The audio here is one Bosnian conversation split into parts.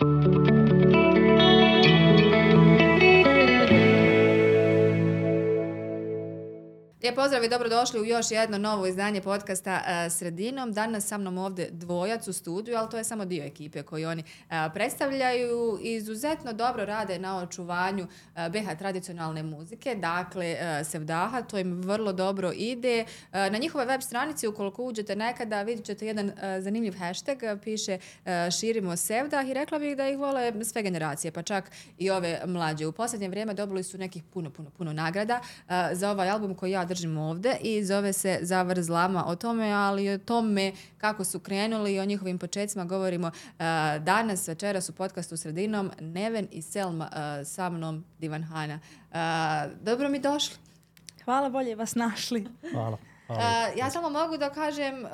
Thank you. Lijep pozdrav i dobrodošli u još jedno novo izdanje podcasta uh, Sredinom. Danas sa mnom ovdje dvojac u studiju, ali to je samo dio ekipe koji oni uh, predstavljaju. Izuzetno dobro rade na očuvanju uh, BH tradicionalne muzike, dakle Sevdaha, to im vrlo dobro ide. Na njihove web stranici, ukoliko uđete nekada, vidjet ćete jedan zanimljiv hashtag, piše Širimo Sevdah i rekla bih da ih vole sve generacije, pa čak i ove mlađe. U posljednje vrijeme dobili su nekih puno, puno, puno nagrada za ovaj album koji ja držim ovde i zove se Zavrzlama o tome, ali o tome kako su krenuli i o njihovim početcima govorimo uh, danas, večeras u podcastu Sredinom, Neven i Selma uh, sa mnom Divan Hana. Uh, dobro mi došli. Hvala, bolje vas našli. Hvala. Uh, ja samo mogu da kažem uh,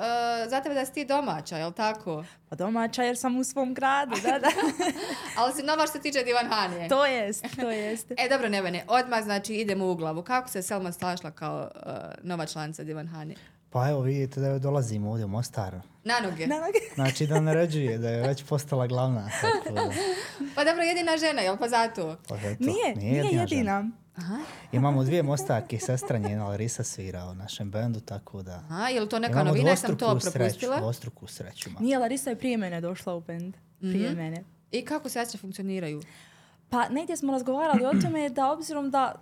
za tebe da si ti domaća, je li tako? Pa domaća jer sam u svom gradu, da, da. Ali si nova što se tiče Divan Hanije. To jest, to jest. e, dobro, Nevene, odmah znači idemo u glavu. Kako se Selma stašla kao uh, nova članica Divan Hanije? Pa evo vidite da dolazimo ovdje u Mostar. Na noge. Na noge. Znači da naređuje, da je već postala glavna. Tako da. Pa dobro, jedina žena, jel pa zato? Pa zato, Nije, nije, jedina. jedina. Aha. Imamo dvije mostarke, sestra njena Larisa svira u našem bendu, tako da... Aha, je li to neka Imamo novina, ja sam to dvostruku propustila? Sreću, dvostruku sreću. ima. Nije, Larisa je prije mene došla u band. Prije Mhm. mene. I kako sestre funkcioniraju? Pa negdje smo razgovarali o tome da obzirom da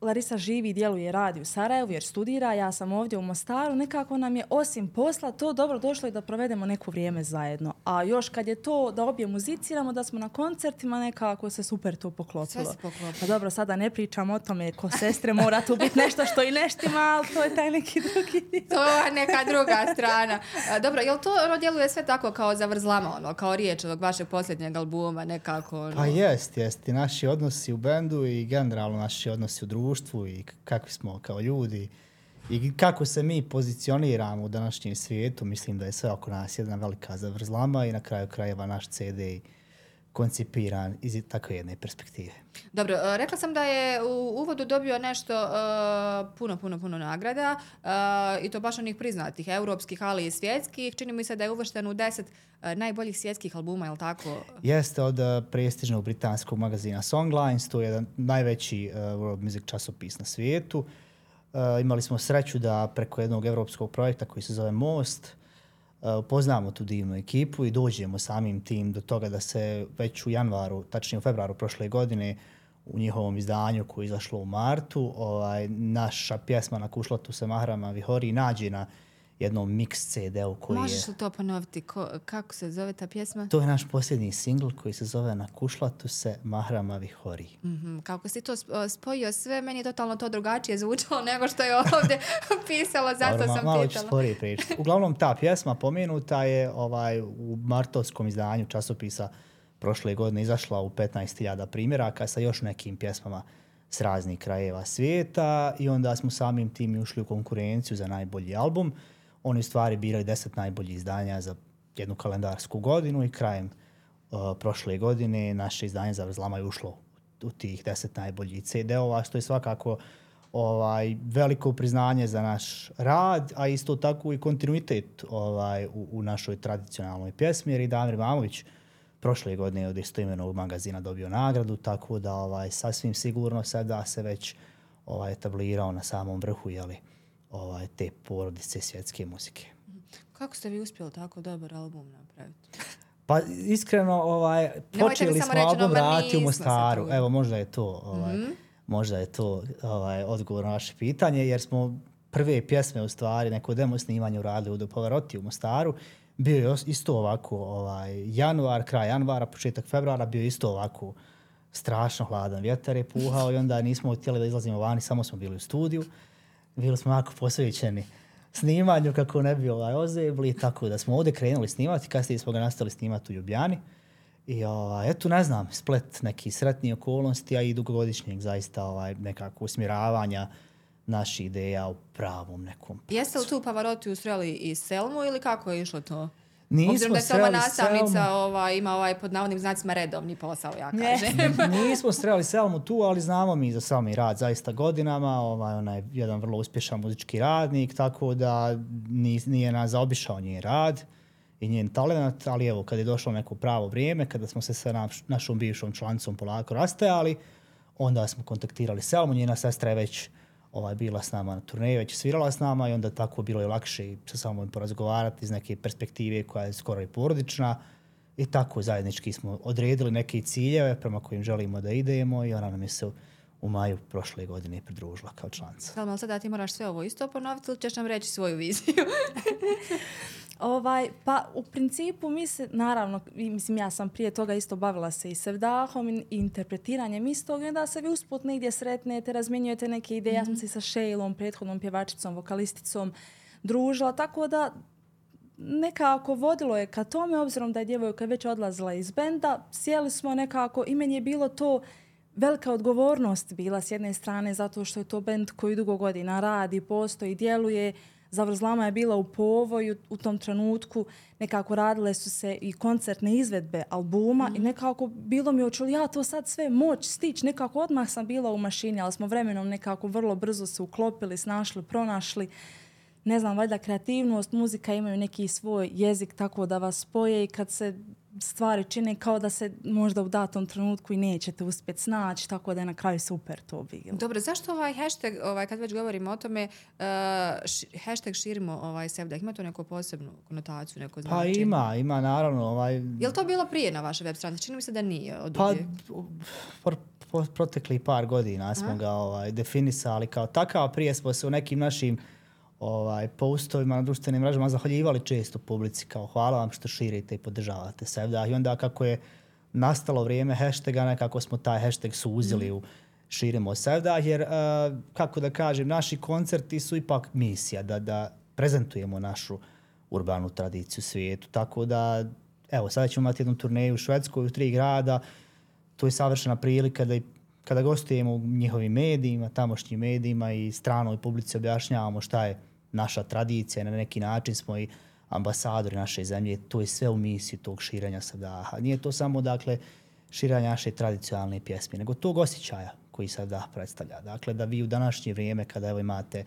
Larisa živi, djeluje, radi u Sarajevu jer studira, ja sam ovdje u Mostaru, nekako nam je osim posla to dobro došlo i da provedemo neko vrijeme zajedno. A još kad je to da obje muziciramo, da smo na koncertima, nekako se super to poklopilo. Sve se poklopilo. Pa dobro, sada ne pričam o tome ko sestre, mora tu biti nešto što i neštima, ali to je taj neki drugi. To je neka druga strana. A, dobro, jel to ono djeluje sve tako kao zavrzlama, ono, kao riječ ovog vašeg posljednjeg albuma, nekako, ono... Pa jest, jest. I naši odnosi u bendu i generalno naši odnosi u društvu i kakvi smo kao ljudi i kako se mi pozicioniramo u današnjem svijetu, mislim da je sve oko nas jedna velika zavrzlama i na kraju krajeva naš CD koncipiran iz takve jedne perspektive. Dobro, e, rekla sam da je u uvodu dobio nešto e, puno, puno, puno nagrada e, i to baš onih priznatih, europskih, ali i svjetskih. Čini mi se da je uvršten u deset e, najboljih svjetskih albuma, je li tako? Jeste od uh, prestižnog britanskog magazina Songlines, to je jedan najveći uh, world music časopis na svijetu. Uh, imali smo sreću da preko jednog evropskog projekta koji se zove Most uh, Eh, poznamo tu divnu ekipu i dođemo samim tim do toga da se već u januaru, tačnije u februaru prošle godine, u njihovom izdanju koje je izašlo u martu, ovaj, naša pjesma na kušlatu se Mahrama Vihori nađe na jednom mix CD-u koji je... Možeš li to ponoviti? Ko, kako se zove ta pjesma? To je naš posljednji singl koji se zove Na kušlatu se Mahrama Vihori. Mhm, Kako si to sp- spojio sve, meni je totalno to drugačije zvučalo nego što je ovdje pisalo, zato Dobro, sam malo ću pitala. sporije pričati. Uglavnom, ta pjesma pomenuta je ovaj, u martovskom izdanju časopisa prošle godine izašla u 15.000 primjeraka sa još nekim pjesmama s raznih krajeva svijeta i onda smo samim tim ušli u konkurenciju za najbolji album. Oni stvari birali 10 najboljih izdanja za jednu kalendarsku godinu i krajem uh, prošle godine naše izdanje za Vrzlama je ušlo u tih 10 najboljih CD-ova, što je svakako ovaj veliko priznanje za naš rad, a isto tako i kontinuitet ovaj u, u našoj tradicionalnoj pjesmi, jer i Damir Mamović prošle godine od istoimenog magazina dobio nagradu, tako da ovaj sasvim sigurno sada se već ovaj etablirao na samom vrhu jeli, ovaj te porodice svjetske muzike. Kako ste vi uspjeli tako dobar album napraviti? Pa iskreno ovaj počeli smo reći, album raditi u Mostaru. Evo možda je to ovaj možda je to ovaj odgovor na vaše pitanje jer smo prve pjesme u stvari neko demo snimanje uradili u Dopovaroti u Mostaru. Bio je isto ovako ovaj januar, kraj januara, početak februara bio je isto ovako strašno hladan vjetar je puhao i onda nismo htjeli da izlazimo vani, samo smo bili u studiju. Bili smo jako posvećeni snimanju kako ne bi ovaj ozebli, tako da smo ovdje krenuli snimati, kasnije smo ga nastali snimati u Ljubljani. I ovaj, eto, ne znam, splet neki sretni okolnosti, a i dugogodišnjeg zaista ovaj, nekako usmjeravanja naših ideja u pravom nekom. Jeste li tu Pavarotti usreli i Selmu ili kako je išlo to? Nismo Obzirom da je Selma nastavnica, Selmu. ovaj, ima ovaj pod navodnim znacima redovni posao, ja kažem. Nismo streli Selmu tu, ali znamo mi za Selmi rad zaista godinama. Ovaj, ona je jedan vrlo uspješan muzički radnik, tako da ni- nije nas zaobišao njen rad. i njen talent, ali evo, kad je došlo neko pravo vrijeme, kada smo se sa naš, našom bivšom članicom polako rastajali, onda smo kontaktirali Selmu, njena sestra je već ovaj, bila s nama na turneji, već svirala s nama i onda tako bilo je lakše i sa samom porazgovarati iz neke perspektive koja je skoro i porodična. I tako zajednički smo odredili neke ciljeve prema kojim želimo da idemo i ona nam je se u maju prošle godine pridružila kao članica. Salma, ali sada ti moraš sve ovo isto ponoviti ili ćeš nam reći svoju viziju? Ovaj, pa u principu mi se, naravno, mislim ja sam prije toga isto bavila se i sevdahom i interpretiranjem istog i onda se vi usput negdje sretnete, razmjenjujete neke ideje. Mm -hmm. Ja sam se sa Šejlom, prethodnom pjevačicom, vokalisticom družila, tako da nekako vodilo je ka tome, obzirom da je djevojka već odlazila iz benda, sjeli smo nekako i meni je bilo to velika odgovornost bila s jedne strane zato što je to bend koji dugo godina radi, postoji, djeluje, Zavrzlama je bila u povoju u tom trenutku, nekako radile su se i koncertne izvedbe albuma mm. i nekako bilo mi očuli ja to sad sve moć stić, nekako odmah sam bila u mašini, ali smo vremenom nekako vrlo brzo se uklopili, snašli, pronašli. Ne znam, valjda kreativnost, muzika imaju neki svoj jezik tako da vas spoje i kad se stvari čine kao da se možda u datom trenutku i nećete uspjeti snaći, tako da je na kraju super to bilo. Dobro, zašto ovaj hashtag, ovaj, kad već govorimo o tome, uh, š, hashtag širimo ovaj sevdah, ima to neku posebnu konotaciju, neko znači? Pa ima, ima naravno. Ovaj... Je li to bilo prije na vašoj web stranici? Čini mi se da nije od Pa, por, por, protekli par godina smo Aha. ga ovaj, definisali kao takav, prije smo se u nekim našim uh, ovaj, postovima na društvenim mrežama zahvaljivali često publici kao hvala vam što širite i podržavate Sevdah. I onda kako je nastalo vrijeme hashtaga, nekako smo taj hashtag suzili u širimo Sevdah, jer uh, kako da kažem, naši koncerti su ipak misija da, da prezentujemo našu urbanu tradiciju svijetu. Tako da, evo, sada ćemo imati jednu turneju u Švedskoj u tri grada. To je savršena prilika da i kada gostujemo u njihovim medijima, tamošnjim medijima i stranoj publici objašnjavamo šta je naša tradicija, na neki način smo i ambasadori naše zemlje, to je sve u misiji tog širenja sadaha. Nije to samo, dakle, širenja naše tradicionalne pjesme, nego tog osjećaja koji sada predstavlja. Dakle, da vi u današnje vrijeme, kada evo imate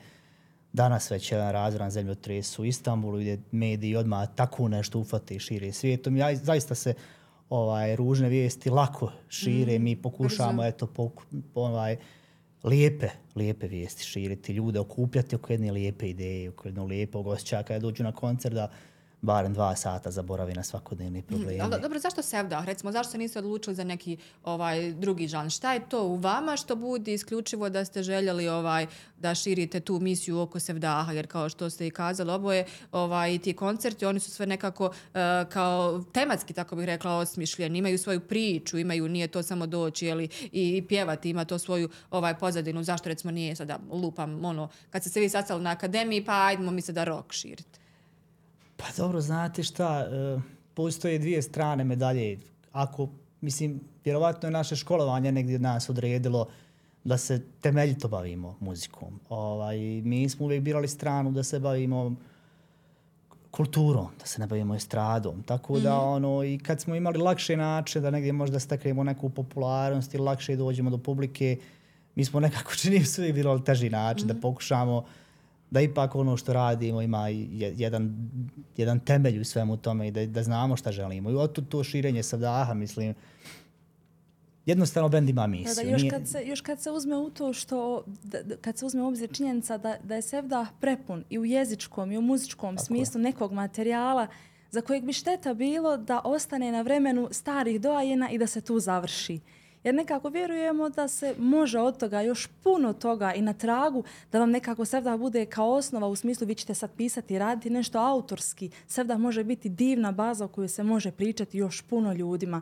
danas već jedan razvoran zemljotres u Istanbulu, gdje mediji odmah tako nešto ufate i šire svijetom, ja zaista se ovaj ružne vijesti lako šire, mm. mi pokušamo eto po, po, ovaj lijepe, lijepe vijesti širiti, ljude okupljati oko jedne lijepe ideje, oko jednog lijepog osjećaja kada dođu na koncert da barem dva sata zaboravi na svakodnevni problem. Mm, ali, dobro, zašto Sevdah? Recimo, zašto se niste odlučili za neki ovaj drugi žan? Šta je to u vama što budi isključivo da ste željeli ovaj da širite tu misiju oko Sevdaha? Jer kao što ste i kazali, oboje ovaj, ti koncerti, oni su sve nekako uh, kao tematski, tako bih rekla, osmišljeni. Imaju svoju priču, imaju, nije to samo doći jeli, i, i pjevati, ima to svoju ovaj pozadinu. Zašto recimo nije sada lupam, ono, kad ste se vi sastali na akademiji, pa ajdemo mi se da rok širite. Pa dobro, znate šta, e, postoje dvije strane medalje. Ako, mislim, vjerovatno je naše školovanje negdje od nas odredilo da se temeljito bavimo muzikom. Ovaj, mi smo uvijek birali stranu da se bavimo kulturom, da se ne bavimo estradom. Tako da, mm -hmm. ono, i kad smo imali lakše načine da negdje možda steknemo neku popularnost ili lakše dođemo do publike, mi smo nekako čini sve birali teži način mm -hmm. da pokušamo da ipak ono što radimo ima jedan, jedan temelj u svemu tome i da, da znamo šta želimo. I od to širenje savdaha, mislim, jednostavno bend ima misiju. Da, da, još, kad se, još kad se uzme u to što, da, kad se uzme u obzir činjenica da, da je Sevdah prepun i u jezičkom i u muzičkom Tako smislu je. nekog materijala za kojeg bi šteta bilo da ostane na vremenu starih doajena i da se tu završi. Jer nekako vjerujemo da se može od toga još puno toga i na tragu da vam nekako Sevda bude kao osnova u smislu vi ćete sad pisati i raditi nešto autorski. Sevda može biti divna baza o kojoj se može pričati još puno ljudima.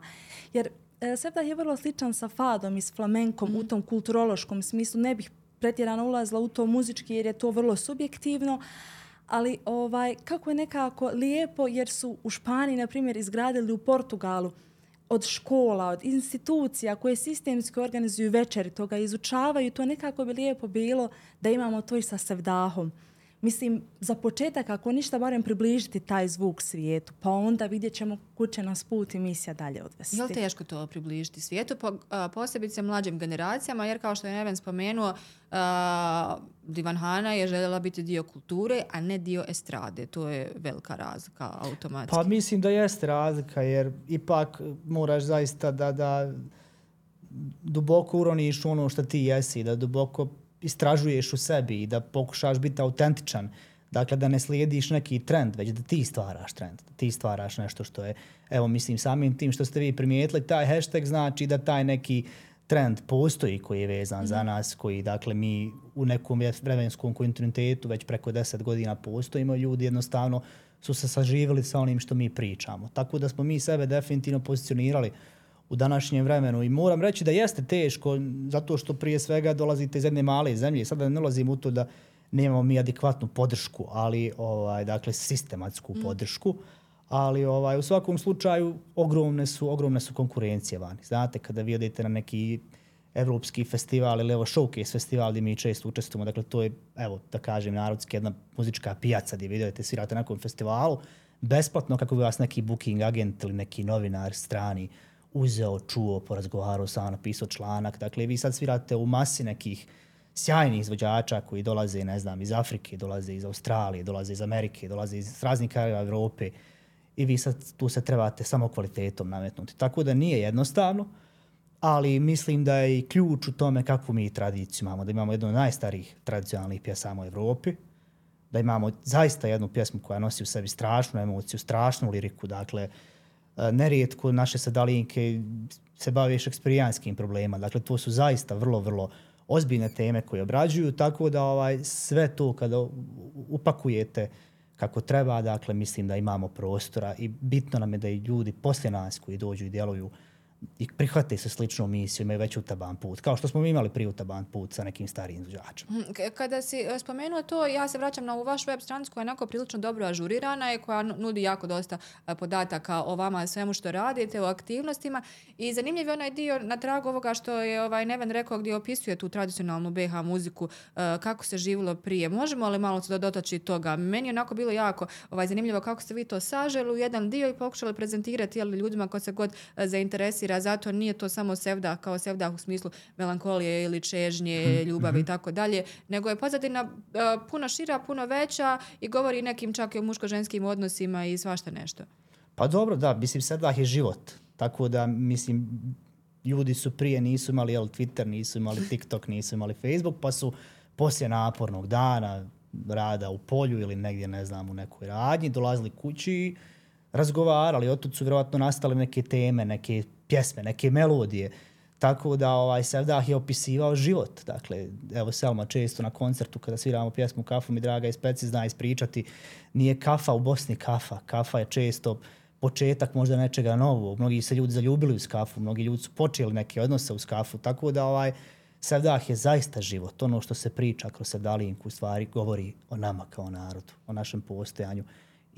Jer e, Sevda je vrlo sličan sa fadom i s flamenkom mm. u tom kulturološkom smislu. Ne bih pretjerano ulazila u to muzički jer je to vrlo subjektivno. Ali ovaj kako je nekako lijepo jer su u Španiji, na primjer, izgradili u Portugalu od škola, od institucija koje sistemski organizuju večeri, toga izučavaju, to nekako bi lijepo bilo da imamo to i sa Sevdahom. Mislim, za početak, ako ništa, barem približiti taj zvuk svijetu, pa onda vidjet ćemo kud će nas put i misija dalje odvesti. Je li teško to približiti svijetu, po, a, posebice mlađim generacijama, jer kao što je Neven spomenuo, a, Divan Hana je željela biti dio kulture, a ne dio estrade. To je velika razlika automatski. Pa mislim da jeste razlika, jer ipak moraš zaista da, da duboko uroniš u ono što ti jesi, da duboko istražuješ u sebi i da pokušaš biti autentičan. Dakle, da ne slijediš neki trend, već da ti stvaraš trend, da ti stvaraš nešto što je, evo mislim, samim tim što ste vi primijetili, taj hashtag znači da taj neki trend postoji koji je vezan mm za nas, koji, dakle, mi u nekom vremenskom kontinuitetu već preko deset godina postojimo, ljudi jednostavno su se saživjeli sa onim što mi pričamo. Tako da smo mi sebe definitivno pozicionirali u današnjem vremenu. I moram reći da jeste teško, zato što prije svega dolazite iz jedne male zemlje. Sada ne ulazim u to da nemamo mi adekvatnu podršku, ali ovaj dakle sistematsku mm. podršku. Ali ovaj u svakom slučaju ogromne su ogromne su konkurencije vani. Znate kada vi odete na neki evropski festival ili evo showcase festival gdje mi često učestvujemo, dakle to je evo da kažem narodski jedna muzička pijaca gdje vidite svirate na nekom festivalu besplatno kako bi vas neki booking agent ili neki novinar strani uzeo, čuo, porazgovarao sa napisao članak. Dakle, vi sad svirate u masi nekih sjajnih izvođača koji dolaze, ne znam, iz Afrike, dolaze iz Australije, dolaze iz Amerike, dolaze iz raznih krajeva Evrope i vi sad tu se trebate samo kvalitetom nametnuti. Tako da nije jednostavno, ali mislim da je i ključ u tome kakvu mi tradiciju imamo, da imamo jednu od najstarijih tradicionalnih pjesama u Evropi, da imamo zaista jednu pjesmu koja nosi u sebi strašnu emociju, strašnu liriku, dakle, Eh, nerijetko naše sadalinke se bave šekspirijanskim problema. Dakle, to su zaista vrlo, vrlo ozbiljne teme koje obrađuju, tako da ovaj sve to kada upakujete kako treba, dakle, mislim da imamo prostora i bitno nam je da i ljudi poslije nas koji dođu i djeluju i prihvate se sličnu misiju, imaju već utaban put, kao što smo imali prije utaban put sa nekim starijim izvođačima. Mhm, kada si e, spomenuo to, ja se vraćam na ovu vašu web stranicu koja je onako prilično dobro ažurirana i koja nudi jako dosta e, podataka o vama, svemu što radite, o aktivnostima i zanimljiv je onaj dio na tragu ovoga što je ovaj Neven rekao gdje opisuje tu tradicionalnu BH muziku, e, kako se živilo prije. Možemo li malo se da toga? Meni je onako bilo jako ovaj, zanimljivo kako ste vi to saželi u jedan dio i pokušali prezentirati jel, ljudima ko se god zainteresira interesira, zato nije to samo sevda kao sevda u smislu melankolije ili čežnje, mhm, ljubavi i mhm. tako dalje, nego je pozadina uh, puno šira, puno veća i govori nekim čak i o muško-ženskim odnosima i svašta nešto. Pa dobro, da, mislim, sevdah je život. Tako da, mislim, ljudi su prije nisu imali jel, Twitter, nisu imali TikTok, nisu imali Facebook, pa su poslije napornog dana rada u polju ili negdje, ne znam, u nekoj radnji, dolazili kući i razgovarali. Od su vjerovatno nastale neke teme, neke pjesme, neke melodije. Tako da ovaj Sevdah je opisivao život. Dakle, evo Selma često na koncertu kada sviramo pjesmu Kafu mi draga i speci zna ispričati. Nije kafa u Bosni kafa. Kafa je često početak možda nečega novog. Mnogi se ljudi zaljubili u kafu, mnogi ljudi su počeli neke odnose u kafu. Tako da ovaj Sevdah je zaista život. Ono što se priča kroz Sevdalinku u stvari govori o nama kao narodu, o našem postojanju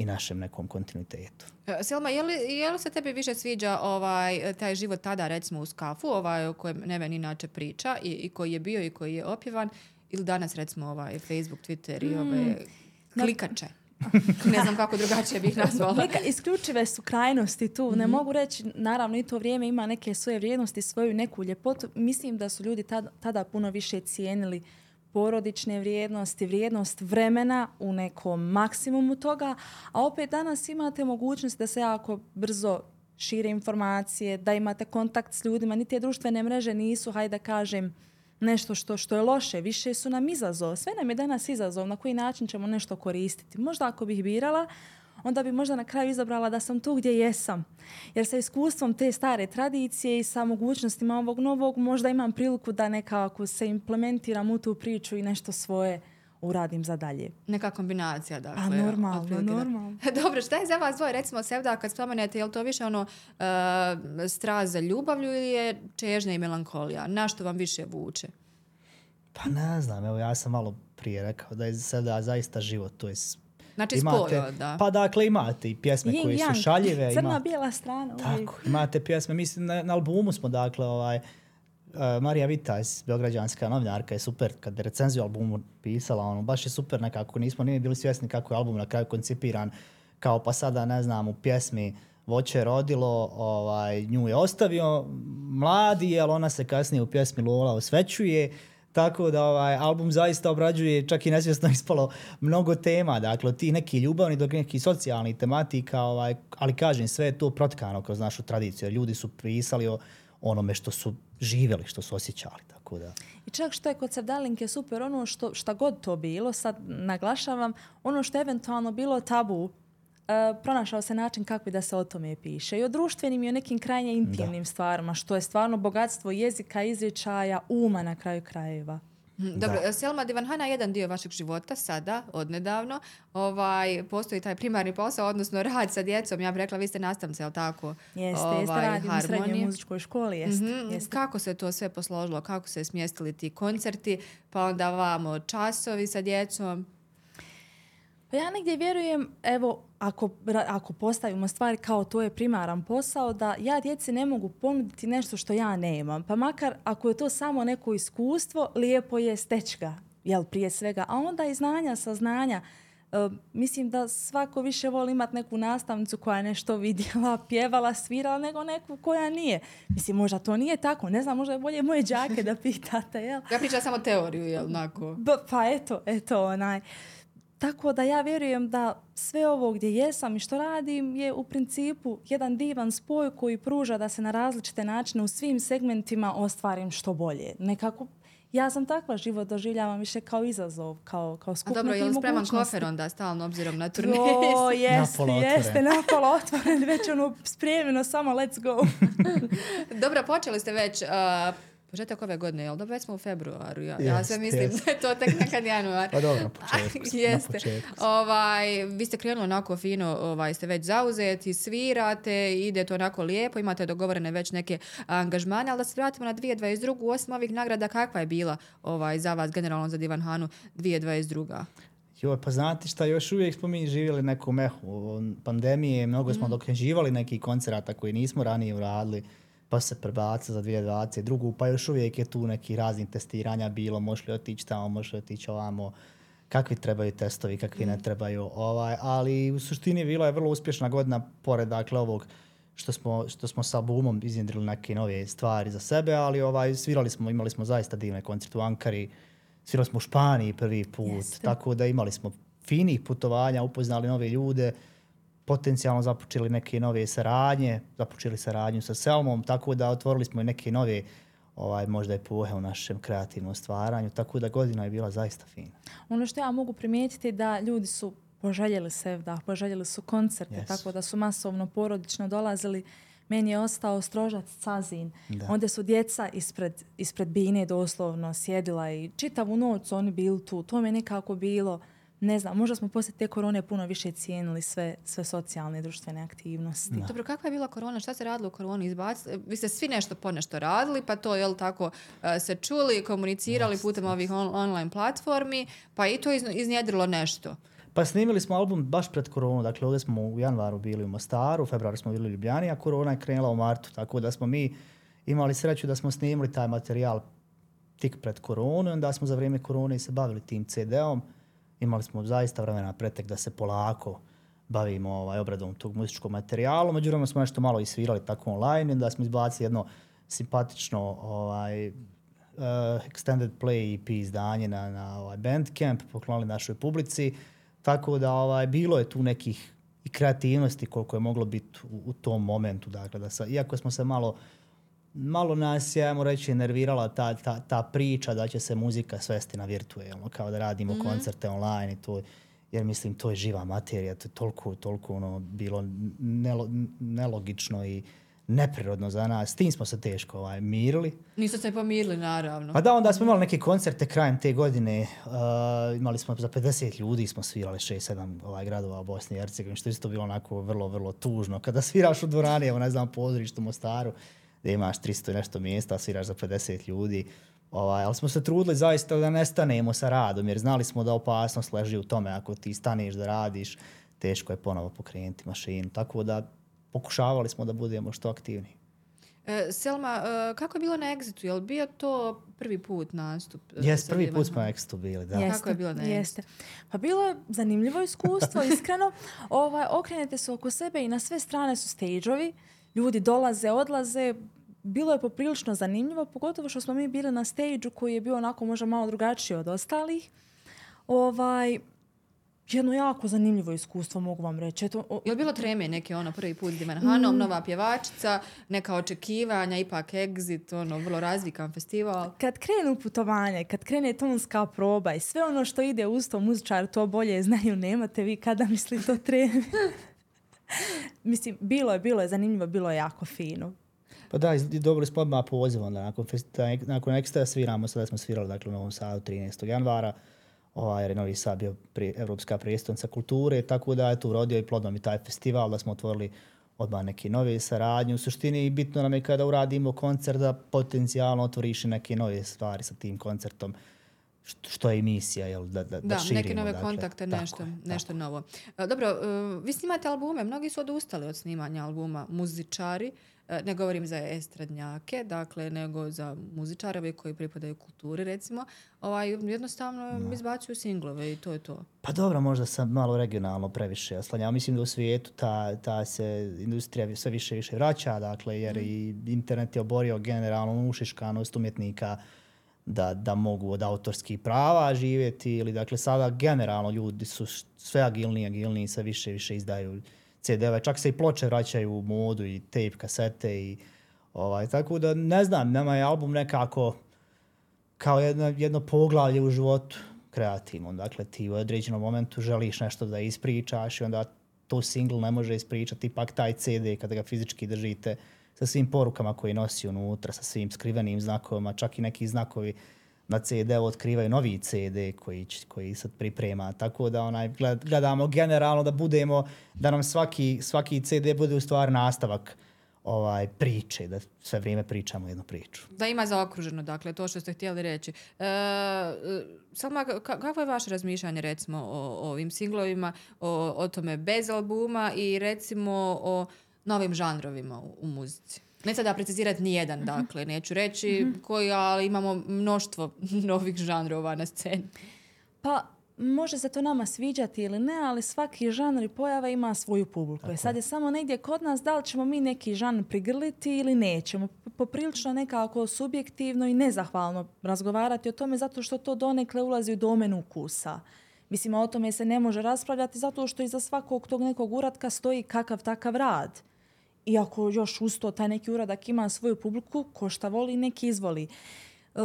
i našem nekom kontinuitetu. E, Selma, je li, je li se tebi više sviđa ovaj taj život tada, recimo u skafu, ovaj o kojem Neven inače priča i, i koji je bio i koji je opjevan, ili danas recimo ovaj Facebook, Twitter i ove mm. klikače? ne znam kako drugačije bih nazvala. Neka isključive su krajnosti tu. Mm -hmm. Ne mhm. mogu reći, naravno i to vrijeme ima neke svoje vrijednosti, svoju neku ljepotu. Mislim da su ljudi tada, tada puno više cijenili uh, porodične vrijednosti, vrijednost vremena u nekom maksimumu toga, a opet danas imate mogućnost da se jako brzo šire informacije, da imate kontakt s ljudima, ni te društvene mreže nisu, hajde da kažem, nešto što što je loše, više su nam izazov. Sve nam je danas izazov na koji način ćemo nešto koristiti. Možda ako bih birala, onda bi možda na kraju izabrala da sam tu gdje jesam. Jer sa iskustvom te stare tradicije i sa mogućnostima ovog novog možda imam priliku da nekako se implementiram u tu priču i nešto svoje uradim za dalje. Neka kombinacija, dakle. A normalno, normalno. Dobro, šta je za vas dvoje, recimo Sevda, kad spomenete, je li to više ono uh, straz za ljubavlju ili je čežnja i melankolija? Na što vam više vuče? Pa ne znam, evo ja sam malo prije rekao da je Sevda zaista život, to je Znači imate, da. Pa dakle imate i pjesme Yin, koje yang. su šaljive. Crna, ima, bijela strana. Tako, imate pjesme. Mislim, na, na albumu smo dakle ovaj, Uh, Marija Vitajs, beograđanska novinarka, je super kad je recenziju albumu pisala, ono, baš je super nekako, nismo nije bili svjesni kako je album na kraju koncipiran, kao pa sada, ne znam, u pjesmi Voće rodilo, ovaj, nju je ostavio mladi, ali ona se kasnije u pjesmi Lola osvećuje, tako da ovaj album zaista obrađuje čak i nesvjesno ispalo mnogo tema, dakle ti neki ljubavni do neki socijalni tematika, ovaj, ali kažem sve je to protkano kroz našu tradiciju, ljudi su pisali o onome što su živjeli, što su osjećali, tako da. I čak što je kod Sevdalinke super, ono što šta god to bilo, sad naglašavam, ono što je eventualno bilo tabu, pronašao se način kako da se o tome piše. I o društvenim i o nekim krajnje intimnim da. stvarima, što je stvarno bogatstvo jezika, izričaja, uma na kraju krajeva. Mhm, dobro, da. Selma Divanhana je jedan dio vašeg života sada, odnedavno. Ovaj, postoji taj primarni posao, odnosno rad sa djecom. Ja bih rekla, vi ste nastavnice, je tako? Jeste, ovaj, jeste, radim u srednjoj muzičkoj školi, jeste, mm -hmm. jeste. Kako se to sve posložilo? Kako se smjestili ti koncerti? Pa onda vamo časovi sa djecom? Pa ja negdje vjerujem, evo, ako, ako postavimo stvari kao to je primaran posao, da ja djeci ne mogu ponuditi nešto što ja nemam. Pa makar ako je to samo neko iskustvo, lijepo je steći ga, jel, prije svega. A onda i znanja, saznanja. Uh, mislim da svako više voli imati neku nastavnicu koja je nešto vidjela, pjevala, svirala, nego neku koja nije. Mislim, možda to nije tako. Ne znam, možda je bolje moje džake da pitate, jel? Ja pričam samo teoriju, jel, onako? Ba, pa eto, eto, onaj. Uh, Tako da ja vjerujem da sve ovo gdje jesam i što radim je u principu jedan divan spoj koji pruža da se na različite načine u svim segmentima ostvarim što bolje. Nekako ja sam takva život doživljavam više kao izazov, kao, kao skup A dobro, je li spreman kofer onda stalno obzirom na turniz? O, jeste, jeste, napolo otvoren, već ono spremljeno, samo let's go. dobro, počeli ste već uh, početak ove godine, jel da već smo u februaru? Ja, ja sve mislim yes. da je to tek nekad januar. pa dobro, na početku. Jeste. Na početku. Ovaj, vi ste krenuli onako fino, ovaj, ste već zauzeti, svirate, ide to onako lijepo, imate dogovorene već neke angažmane, ali da se vratimo na 2022. Osim ovih nagrada, kakva je bila ovaj, za vas generalno za Divan Hanu 2022. Jo, pa znate šta, još uvijek smo mi živjeli neku mehu pandemije, mnogo smo mm. dokređivali neki koncerata koji nismo ranije uradili pa se prebaca za 2022. Pa još uvijek je tu neki razni testiranja bilo, možeš li otići tamo, možeš li otići ovamo, kakvi trebaju testovi, kakvi mm. ne trebaju. Ovaj, ali u suštini bila je vrlo uspješna godina pored dakle, ovog što smo, što smo sa albumom iznjedrili neke nove stvari za sebe, ali ovaj, svirali smo, imali smo zaista divne koncerte u Ankari, svirali smo u Španiji prvi put, Jeste. tako da imali smo finih putovanja, upoznali nove ljude, potencijalno započeli neke nove saradnje, započeli saradnju sa Selmom, tako da otvorili smo i neke nove ovaj, možda epohe u našem kreativnom stvaranju, tako da godina je bila zaista fina. Ono što ja mogu primijetiti da ljudi su poželjeli da poželjeli su koncerte, yes. tako da su masovno porodično dolazili. Meni je ostao strožac Cazin. Da. Onda su djeca ispred, ispred bine doslovno sjedila i čitavu noć su oni bili tu. To mi nekako bilo ne znam, možda smo poslije te korone puno više cijenili sve, sve socijalne i društvene aktivnosti. Da. Dobro, kakva je bila korona? Šta se radilo u koroni? Izbac... Vi ste svi nešto po nešto radili, pa to je li tako uh, se čuli, komunicirali Just. putem ovih on, online platformi, pa i to iz, iznjedrilo nešto. Pa snimili smo album baš pred koronu, dakle ovdje smo u januaru bili u Mostaru, u februaru smo bili u Ljubljani, a korona je krenula u martu, tako da smo mi imali sreću da smo snimili taj materijal tik pred koronu, onda smo za vrijeme korone se bavili tim CD-om, imali smo zaista vremena pretek da se polako bavimo ovaj, obradom tog muzičkog materijala. Međutim, smo nešto malo isvirali tako online, da smo izbacili jedno simpatično ovaj, uh, extended play EP izdanje na, na ovaj Bandcamp, poklonili našoj publici. Tako da ovaj, bilo je tu nekih i kreativnosti koliko je moglo biti u, u tom momentu. Dakle, da sa, iako smo se malo malo nas je, ajmo reći, nervirala ta, ta, ta priča da će se muzika svesti na virtualno, kao da radimo mm -hmm. koncerte online i to, jer mislim, to je živa materija, to je toliko, toliko ono, bilo nelo, nelogično i neprirodno za nas. S tim smo se teško ovaj, mirili. Nisu se pomirili, naravno. Pa da, onda smo imali neke koncerte krajem te godine. Uh, imali smo za 50 ljudi, smo svirali 6-7 ovaj, gradova u Bosni i Hercegovini, što je isto bilo onako vrlo, vrlo tužno. Kada sviraš u dvorani, evo ne znam, pozorištu Mostaru, gdje imaš 300 nešto mjesta, sviraš za 50 ljudi. Ovaj, ali smo se trudili zaista da ne stanemo sa radom, jer znali smo da opasnost leži u tome. Ako ti staneš da radiš, teško je ponovo pokrenuti mašinu. Tako da pokušavali smo da budemo što aktivniji. E, Selma, e, kako je bilo na Exitu? Je li bio to prvi put nastup? e, Jes, prvi put smo na Extu bili, da. Jeste. Kako je bilo na Jeste. Pa bilo je zanimljivo iskustvo, iskreno. Ovaj, okrenete se oko sebe i na sve strane su stage-ovi. Ljudi dolaze, odlaze. Bilo je poprilično zanimljivo, pogotovo što smo mi bili na stage koji je bio onako možda malo drugačiji od ostalih. Ovaj, jedno jako zanimljivo iskustvo, mogu vam reći. Eto, o- Je li bilo treme neke ono prvi put Mm. Hanom, nova pjevačica, neka očekivanja, ipak Exit, ono, vrlo razvikan festival? kad krenu putovanje, kad krene tonska proba i sve ono što ide uz to, muzičar to bolje znaju, nemate vi kada misli to treme. Mislim, bilo je, bilo je zanimljivo, bilo je jako fino. Pa da, i dobro smo odmah poziv onda, nakon, festi- nakon ekstra sviramo, sada smo svirali dakle, u Novom Sadu 13. januara, ovaj, jer je Novi Sad bio pri, Evropska prijestolnica kulture, tako da je tu rodio i plodom i taj festival, da smo otvorili odmah neki nove saradnje. U suštini bitno nam je kada uradimo koncert da potencijalno otvoriš neke nove stvari sa tim koncertom, Uh, što je i misija, jel, da, da, da, Da, širimo. neke nove dakle. kontakte, Tako nešto, je, nešto novo. E, Dobro, e, vi snimate albume, mnogi su odustali od snimanja albuma muzičari, e, ne govorim za estradnjake, dakle, nego za muzičare koji pripadaju kulturi, recimo, ovaj, jednostavno izbacuju singlove i to je to. Pa dobro, možda sam malo regionalno previše oslanjao. Mislim da u svijetu ta, ta se industrija sve više i više vraća, dakle, jer i internet je oborio generalno ušiškanost umjetnika da, da mogu od autorskih prava živjeti ili dakle sada generalno ljudi su sve agilniji, agilniji, sve više i više izdaju CD-ove, čak se i ploče vraćaju u modu i tape kasete i ovaj, tako da ne znam, nama je album nekako kao jedno, jedno poglavlje u životu kreativnom. Dakle, ti u određenom momentu želiš nešto da ispričaš i onda to single ne može ispričati, ipak taj CD kada ga fizički držite sa svim porukama koje nosi unutra, sa svim skrivenim znakovima, čak i neki znakovi na CD otkrivaju novi CD koji, koji sad priprema. Tako da onaj, gledamo generalno da budemo, da nam svaki, svaki CD bude u stvari nastavak ovaj priče, da sve vrijeme pričamo jednu priču. Da ima zaokruženo, dakle, to što ste htjeli reći. E, e Salma, kako je vaše razmišljanje, recimo, o, o ovim singlovima, o, o tome bez albuma i, recimo, o novim žanrovima u, u muzici? Ne sada precizirati ni jedan, dakle, neću reći koji, ali imamo mnoštvo novih žanrova na sceni. Pa, može se to nama sviđati ili ne, ali svaki žanr i pojava ima svoju publiku. E sad je samo negdje kod nas da li ćemo mi neki žanr prigrliti ili nećemo. Poprilično nekako subjektivno i nezahvalno razgovarati o tome zato što to donekle ulazi u domen ukusa. Mislim, o tome se ne može raspravljati zato što iza svakog tog nekog uratka stoji kakav takav rad. I ako još usto taj neki uradak ima svoju publiku, ko šta voli, neki izvoli. E,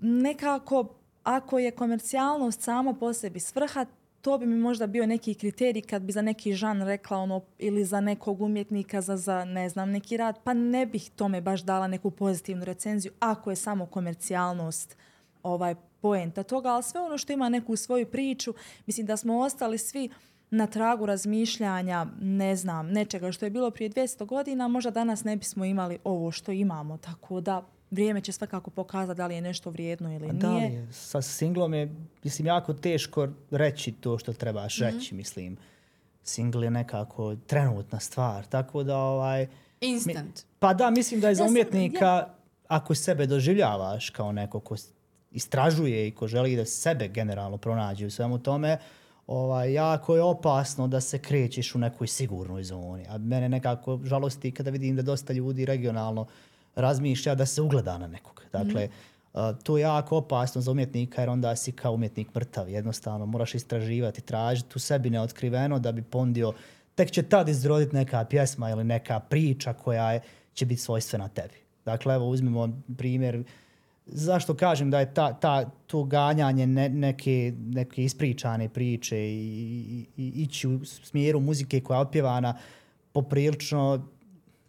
nekako, ako je komercijalnost sama po sebi svrha, to bi mi možda bio neki kriterij kad bi za neki žan rekla ono, ili za nekog umjetnika, za, za ne znam, neki rad, pa ne bih tome baš dala neku pozitivnu recenziju ako je samo komercijalnost ovaj poenta toga, ali sve ono što ima neku svoju priču, mislim da smo ostali svi na tragu razmišljanja, ne znam, nečega što je bilo prije 200 godina, možda danas ne bismo imali ovo što imamo, tako da vrijeme će svakako pokazati da li je nešto vrijedno ili Da li nije. je? Sa singlom je, mislim, jako teško reći to što trebaš reći, mislim. Single je nekako trenutna stvar, tako da ovaj... Instant. Pa da, mislim da je za Ja sam- umjetnika, ako sebe doživljavaš kao neko ko istražuje i ko želi da sebe generalno pronađe u svemu tome, ovaj, jako je opasno da se krećeš u nekoj sigurnoj zoni. A mene nekako žalosti kada vidim da dosta ljudi regionalno razmišlja da se ugleda na nekog. Dakle, a, to je jako opasno za umjetnika jer onda si kao umjetnik mrtav. Jednostavno moraš istraživati, tražiti u sebi neotkriveno da bi pondio tek će tad izroditi neka pjesma ili neka priča koja je, će biti svojstvena tebi. Dakle, evo uzmimo primjer zašto kažem da je ta, ta, to ganjanje ne, neke, neke ispričane priče i, i, i ići u smjeru muzike koja je otpjevana poprilično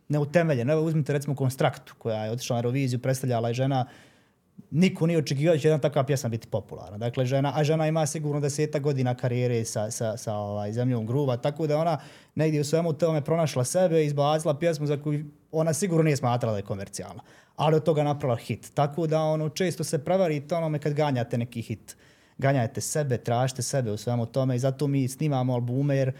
neutemeljena. Evo uzmite recimo Konstraktu koja je otišla na Euroviziju, predstavljala je žena niko nije očekivao da će jedna takva pjesma biti popularna. Dakle, žena, a žena ima sigurno deseta godina karijere sa, sa, sa ovaj, zemljom gruva, tako da ona negdje u svemu tome pronašla sebe i izbacila pjesmu za koju ona sigurno nije smatrala da je komercijalna. Ali od toga napravila hit. Tako da ono, često se prevarite onome kad ganjate neki hit. Ganjajte sebe, tražite sebe u svemu tome i zato mi snimamo albume jer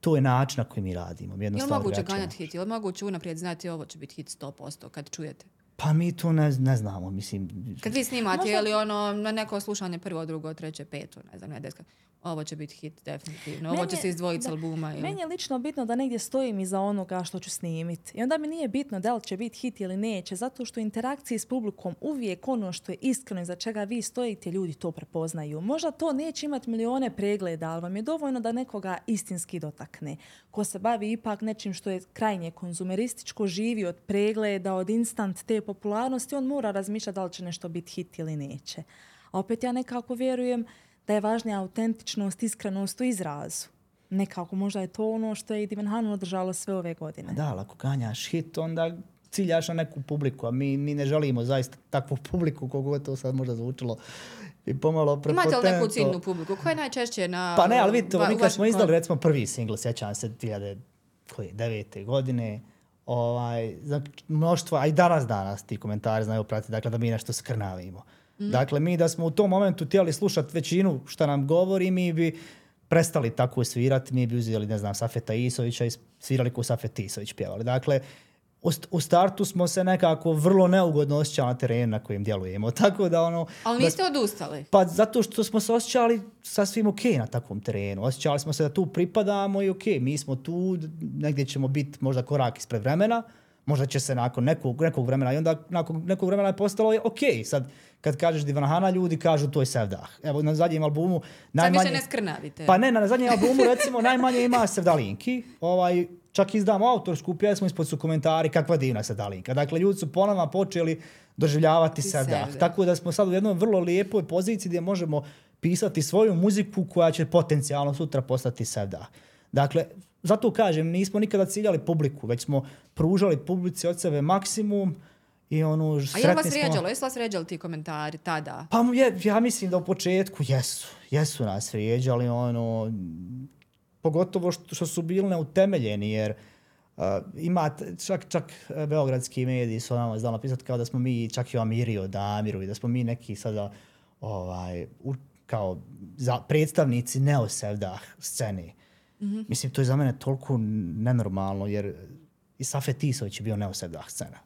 to je način na koji mi radimo. Je Jedna li moguće ganjati hit? Je li moguće unaprijed znati ovo će biti hit 100% kad čujete? Pa mi to ne, ne znamo, mislim. Kad vi snimate, Možda- je li ono na neko slušanje prvo, drugo, treće, peto, ne znam, ne deska, ovo će biti hit definitivno, ovo Meni će se izdvojiti s da. albuma. Ili... Meni je lično bitno da negdje stojim iza onoga što ću snimiti. I onda mi nije bitno da li će biti hit ili neće, zato što u interakciji s publikom uvijek ono što je iskreno iza čega vi stojite, ljudi to prepoznaju. Možda to neće imati milione pregleda, ali vam je dovoljno da nekoga istinski dotakne. Ko se bavi ipak nečim što je krajnje konzumerističko, živi od pregleda, od instant te popularnosti, on mora razmišljati da li će nešto biti hit ili neće. A opet ja nekako vjerujem da je važnija autentičnost, iskrenost u izrazu. Nekako možda je to ono što je i Divan Hanu održalo sve ove godine. Da, ali ako ganjaš hit, onda ciljaš na neku publiku, a mi, mi ne želimo zaista takvu publiku, koliko je to sad možda zvučilo i pomalo prepotentno. Imate li neku ciljnu publiku? Koja je najčešće na... Pa ne, ali vidite, mi kad smo izdali recimo prvi singl, sjećam se 2009. godine, ovaj, znači, mnoštvo, a i danas danas ti komentari znaju pratiti, dakle da mi nešto skrnavimo. Dakle, mi da smo u tom momentu htjeli slušati većinu što nam govori, mi bi prestali tako svirati, mi bi uzeli, ne znam, Safeta Isovića i svirali ko Safet Isović pjevali. Dakle, u st- u startu smo se nekako vrlo neugodno osjećali na terenu na kojem djelujemo. Tako da ono... Ali da niste odustali. pa zato što smo se osjećali sasvim ok na takvom terenu. Osjećali smo se da tu pripadamo i ok, mi smo tu, negdje ćemo biti možda korak ispred vremena, možda će se nakon nekog, nekog vremena i onda nakon nekog vremena je postalo je ok. Sad kad kažeš Divanahana, ljudi kažu to je Sevdah. Evo na zadnjem albumu Sad najmanje... više ne skrnavite. Pa ne, na zadnjem albumu recimo najmanje ima Sevdalinki. Ovaj, čak izdamo autorsku pjesmu, ispod su komentari kakva divna Sevdalinka. Dakle, ljudi su ponovno počeli doživljavati Ti Sevdah. Sevdah. Tako da smo sad u jednoj vrlo lijepoj poziciji gdje možemo pisati svoju muziku koja će potencijalno sutra postati Sevdah. Dakle, zato kažem, nismo nikada ciljali publiku, već smo pružali publici od sebe maksimum i ono, A je li vas smo- vrijeđalo? Jesu vas vrijeđali ti komentari tada? pa je, ja mislim da u početku jesu. Jesu nas vrijeđali, ono, pogotovo što, što su bili neutemeljeni, jer uh, ima, čak, čak e, beogradski mediji su nama znali napisati kao da smo mi čak i o Amiri, o Damiru i da smo mi neki sada ovaj, u, kao za predstavnici neosevdah scene. Mislim, to je za mene toliko nenormalno, jer i Safet Isović je bio neosevdah scena.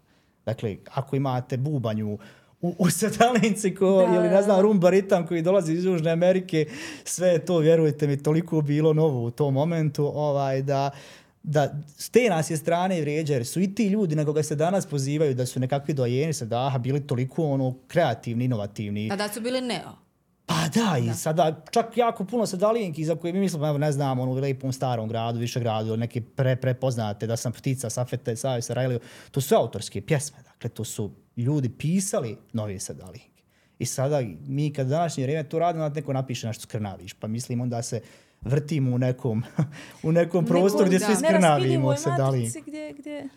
Dakle, ako imate bubanju u, u Setalinci ko, Da, ili ne da, znam, da. rumba ritam koji dolazi iz Južne Amerike, sve je to, vjerujte mi, toliko bilo novo u tom momentu, ovaj, da, da s te nas je strane vrijeđa, jer su i ti ljudi na koga se danas pozivaju da su nekakvi dojeni se daha bili toliko ono kreativni, inovativni. Tada su bili neo. Pa da, i sada čak jako puno sedalijenki za koje mi mislimo, evo ne znam, ono u lepom starom gradu, više gradu, neke pre, prepoznate, da sam ptica, Safete, Savio, Sarajliju, to su autorske pjesme, dakle, to su ljudi pisali nove sedalijenke. I sada mi kad današnje vrijeme to radimo, onda neko napiše nešto skrnaviš, pa mislimo da se vrtimo u nekom, u nekom prostoru gdje svi skrnavimo sedalijenke. matrici gdje, gdje...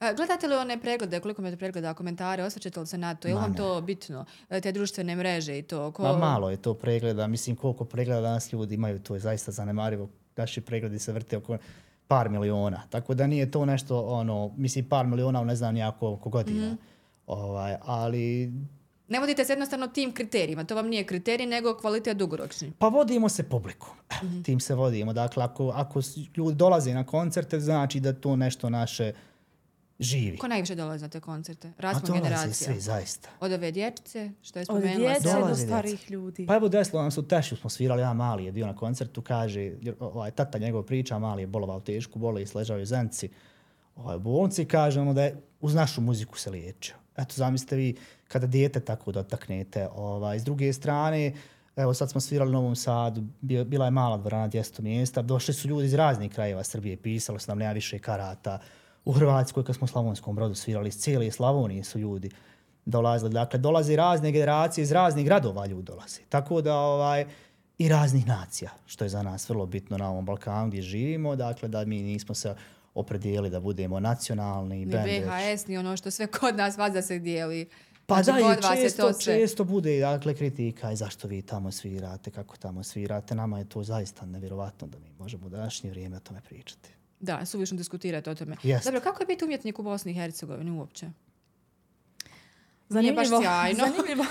A, Gledate li one preglede, koliko imate pregleda, komentare, osvrćete li se na to? Je li vam to bitno? E, Te društvene mreže i to? Ko... Ma malo je to pregleda, mislim koliko pregleda danas ljudi imaju, to je zaista zanemarivo. Naši pregledi se vrte oko par miliona. Tako da nije to nešto, ono, mislim par miliona, ne znam nijako oko godina. Ovaj, ali Ne vodite se jednostavno tim kriterijima. To vam nije kriterij, nego kvalitet dugoročni. pa vodimo se publikom. Tim se vodimo. Dakle, ako, ako ljudi dolaze na koncerte, znači da to nešto naše živi. Ko najviše dolazi na te koncerte? A Raspon dolaze generacija. svi, zaista. Od ove dječice, što je Od spomenula. djece sam. do starih ljudi. Pa evo desilo nam se u Tešu, smo svirali, ja mali je bio na koncertu, kaže, jer, ovaj, tata njegov priča, mali je bolovao tešku bolest, ležao je u Zenci ovaj, bolnici, kaže ono da je uz našu muziku se liječio. Eto, zamislite vi kada dijete tako dotaknete. Ovaj, s druge strane, evo sad smo svirali u Novom Sadu, bio- bila je mala dvorana 200 mjesta, došli su ljudi iz raznih krajeva Srbije, pisalo se nam nema više karata. U Hrvatskoj, kad smo u Slavonskom brodu svirali, iz cijele Slavonije su ljudi dolazili. Dakle, dolaze razne generacije iz raznih gradova ljudi dolaze. Tako da, ovaj, i raznih nacija, što je za nas vrlo bitno na ovom Balkanu gdje živimo. Dakle, da mi nismo se opredijeli da budemo nacionalni Ni bend. već- VHS, ni ono što sve kod nas vas da se dijeli. Pa Znači, da, i često, to sve. često bude dakle, kritika i zašto vi tamo svirate, kako tamo svirate. Nama je to zaista nevjerovatno da mi možemo u današnje vrijeme o tome pričati. Da, suvišno diskutirati o tome. Jest. Dobro, kako je biti umjetnik u Bosni i Hercegovini uopće? Zanimljivo. baš sjajno. Zanimljivo.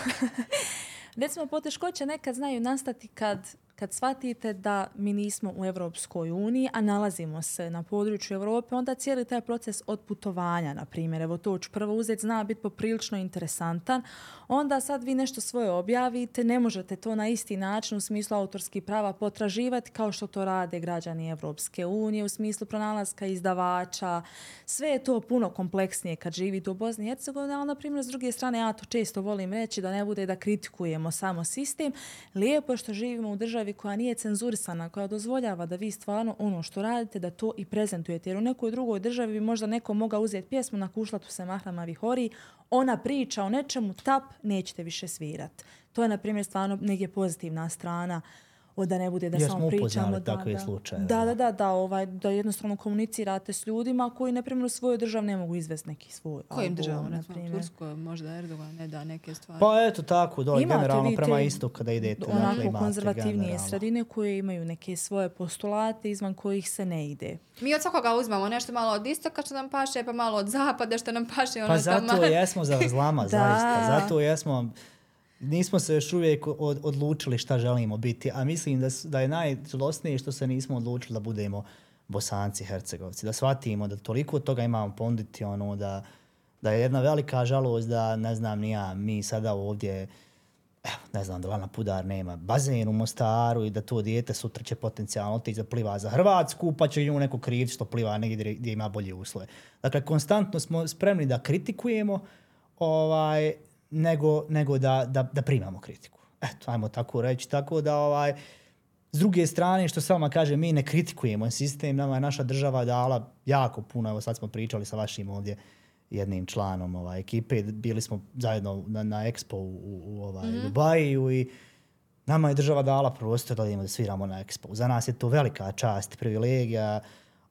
Recimo, poteškoće nekad znaju nastati kad kad shvatite da mi nismo u Evropskoj uniji, a nalazimo se na području Europe, onda cijeli taj proces od putovanja, na primjer, evo to ću prvo uzeti, zna biti poprilično interesantan, onda sad vi nešto svoje objavite, ne možete to na isti način u smislu autorskih prava potraživati kao što to rade građani Evropske unije, u smislu pronalaska izdavača, sve je to puno kompleksnije kad živite u Bosni i Hercegovini, ali na primjer s druge strane ja to često volim reći da ne bude da kritikujemo samo sistem, lijepo je što živimo u državi koja nije cenzurisana, koja dozvoljava da vi stvarno ono što radite, da to i prezentujete. Jer u nekoj drugoj državi bi možda neko mogao uzeti pjesmu na kušlatu se Mahrama Vihori, ona priča o nečemu, tap, nećete više svirat. To je, na primjer, stvarno negdje pozitivna strana da ne bude da Jer samo smo pričamo. Da, takve da. slučajeve, Da, da. da, da, da, ovaj, da jednostavno komunicirate s ljudima koji, na primjer, u svojoj državi ne mogu izvesti neki svoj Kojim državama, na primjer. Turskoj, možda Erdogan ne da neke stvari. Pa eto tako, Imate generalno prema istu kada idete. onako dakle, imate konzervativnije generalno. sredine koje imaju neke svoje postulate izvan kojih se ne ide. Mi od svakoga uzmamo nešto malo od istoka što nam paše, pa malo od zapada što nam paše. Ono Pa zato tamo- jesmo za zlama, zaista. Zato jesmo, nismo se još uvijek od, odlučili šta želimo biti, a mislim da, da je najžalostnije što se nismo odlučili da budemo bosanci, hercegovci, da shvatimo da toliko toga imamo ponditi, ono, da, da je jedna velika žalost da, ne znam, ni ja, mi sada ovdje, evo, ne znam, da Lana Pudar nema bazen u Mostaru i da to dijete sutra će potencijalno otići da pliva za Hrvatsku, pa će nju neko kriviti što pliva negdje gdje ima bolje uslove. Dakle, konstantno smo spremni da kritikujemo, ovaj, nego, nego da, da, da primamo kritiku. Eto, ajmo tako reći. Tako da, ovaj, s druge strane, što sama kaže, mi ne kritikujemo sistem, nama je naša država dala jako puno, evo sad smo pričali sa vašim ovdje jednim članom ovaj, ekipe, bili smo zajedno na, na Expo u, u, u ovaj, Dubaju i nama je država dala prostor da idemo da sviramo na Expo. Za nas je to velika čast, privilegija.